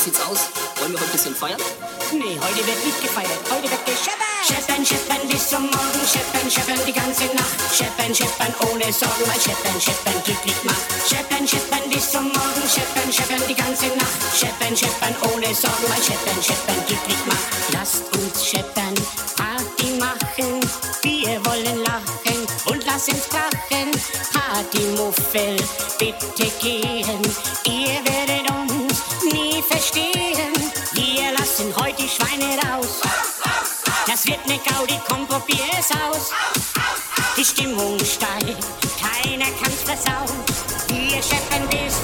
sieht's aus? Wollen wir heute ein bisschen feiern? Nee, heute wird nicht gefeiert, heute wird gescheppert. Scheppern, scheppern bis zum Morgen, scheppern, scheppern die ganze Nacht. Scheppern, scheppern ohne Sorgen, weil scheppern, scheppern glücklich macht. Scheppern, scheppern bis zum Morgen, scheppern, scheppern die ganze Nacht. Scheppern, scheppern ohne Sorgen, weil scheppern, scheppern glücklich macht. Lasst uns scheppern, Party machen, wir wollen lachen und lass uns krachen. Partymuffel, bitte gehen, probier's aus. Die Stimmung steigt, keiner kann's versauen. Wir scheppern bis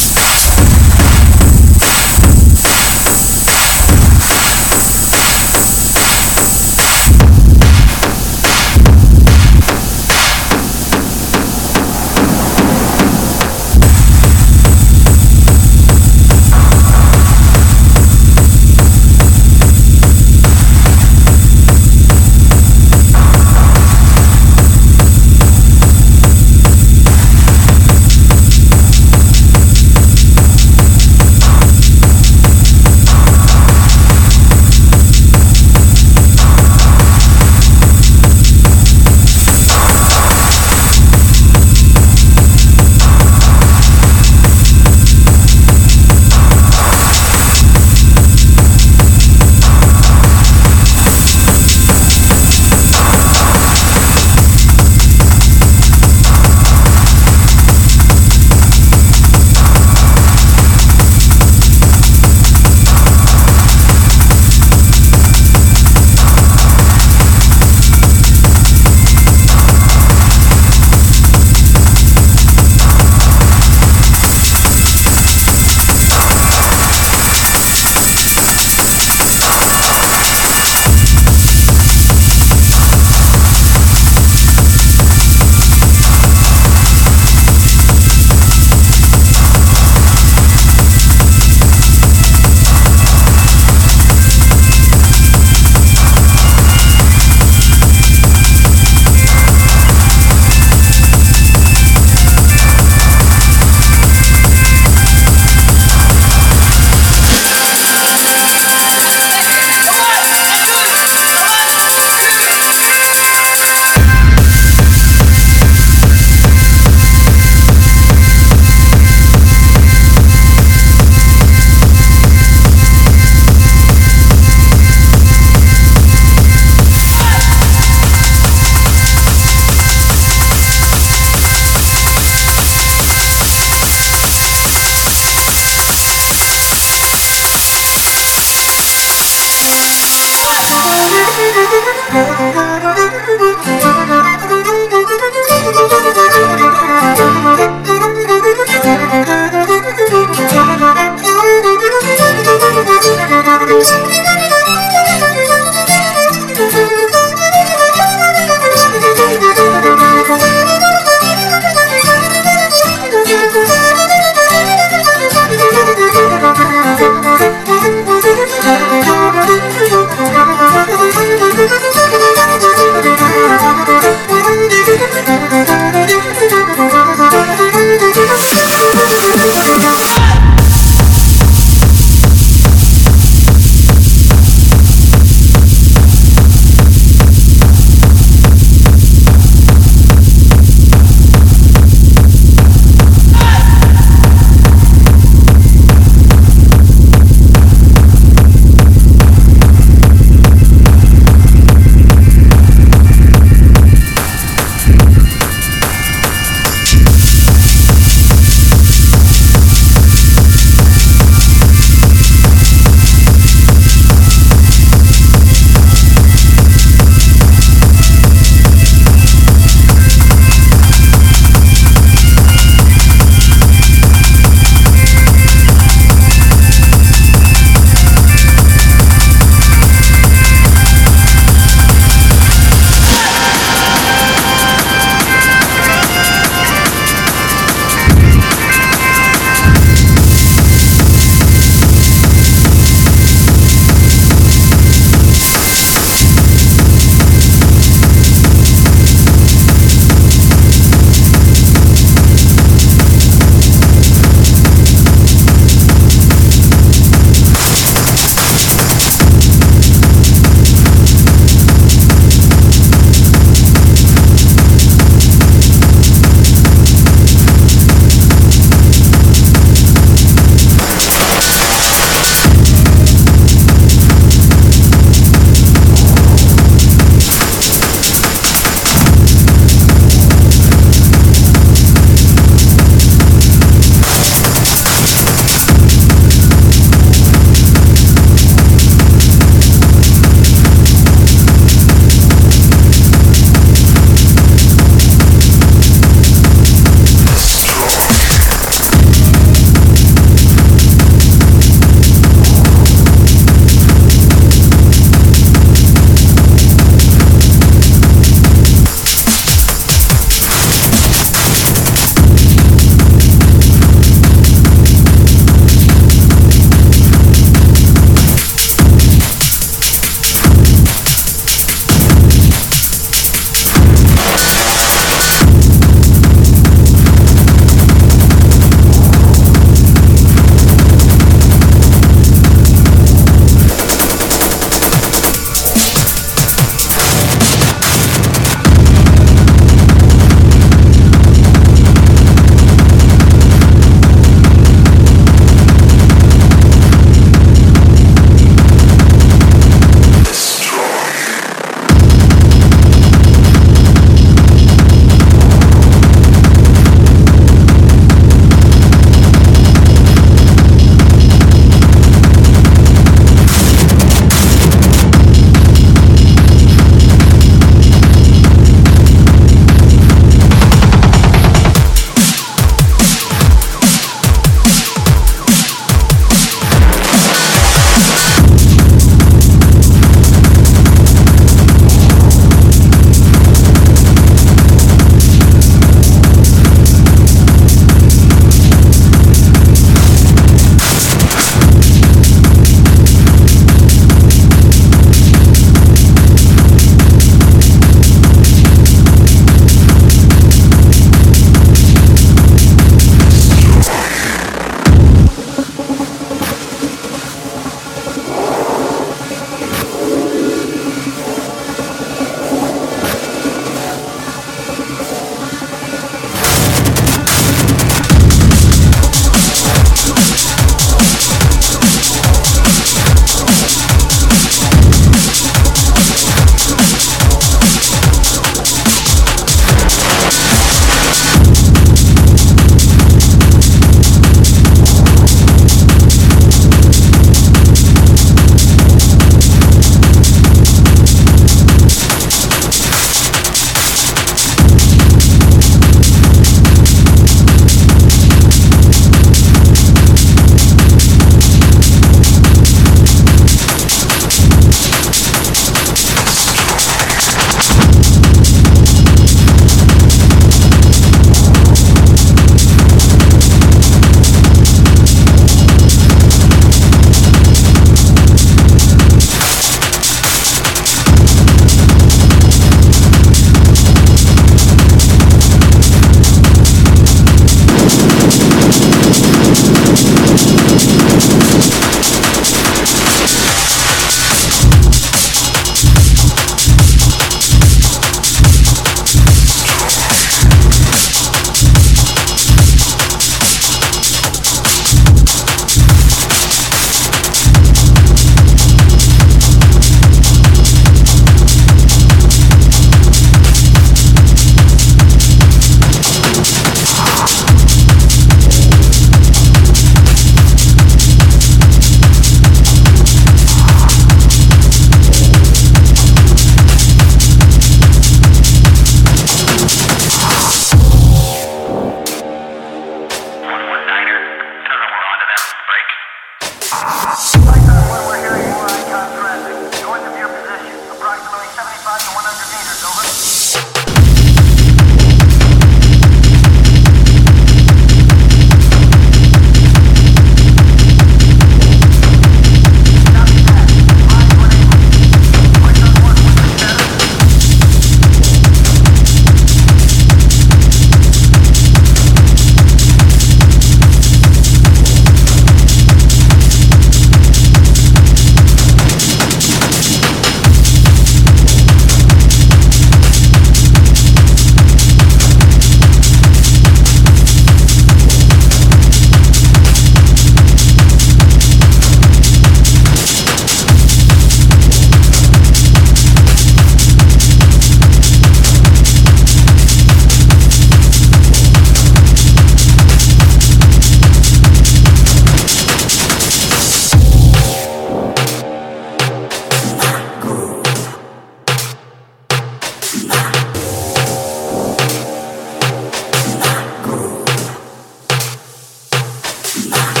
Bye.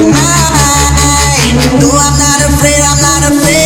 So I'm not afraid, I'm not afraid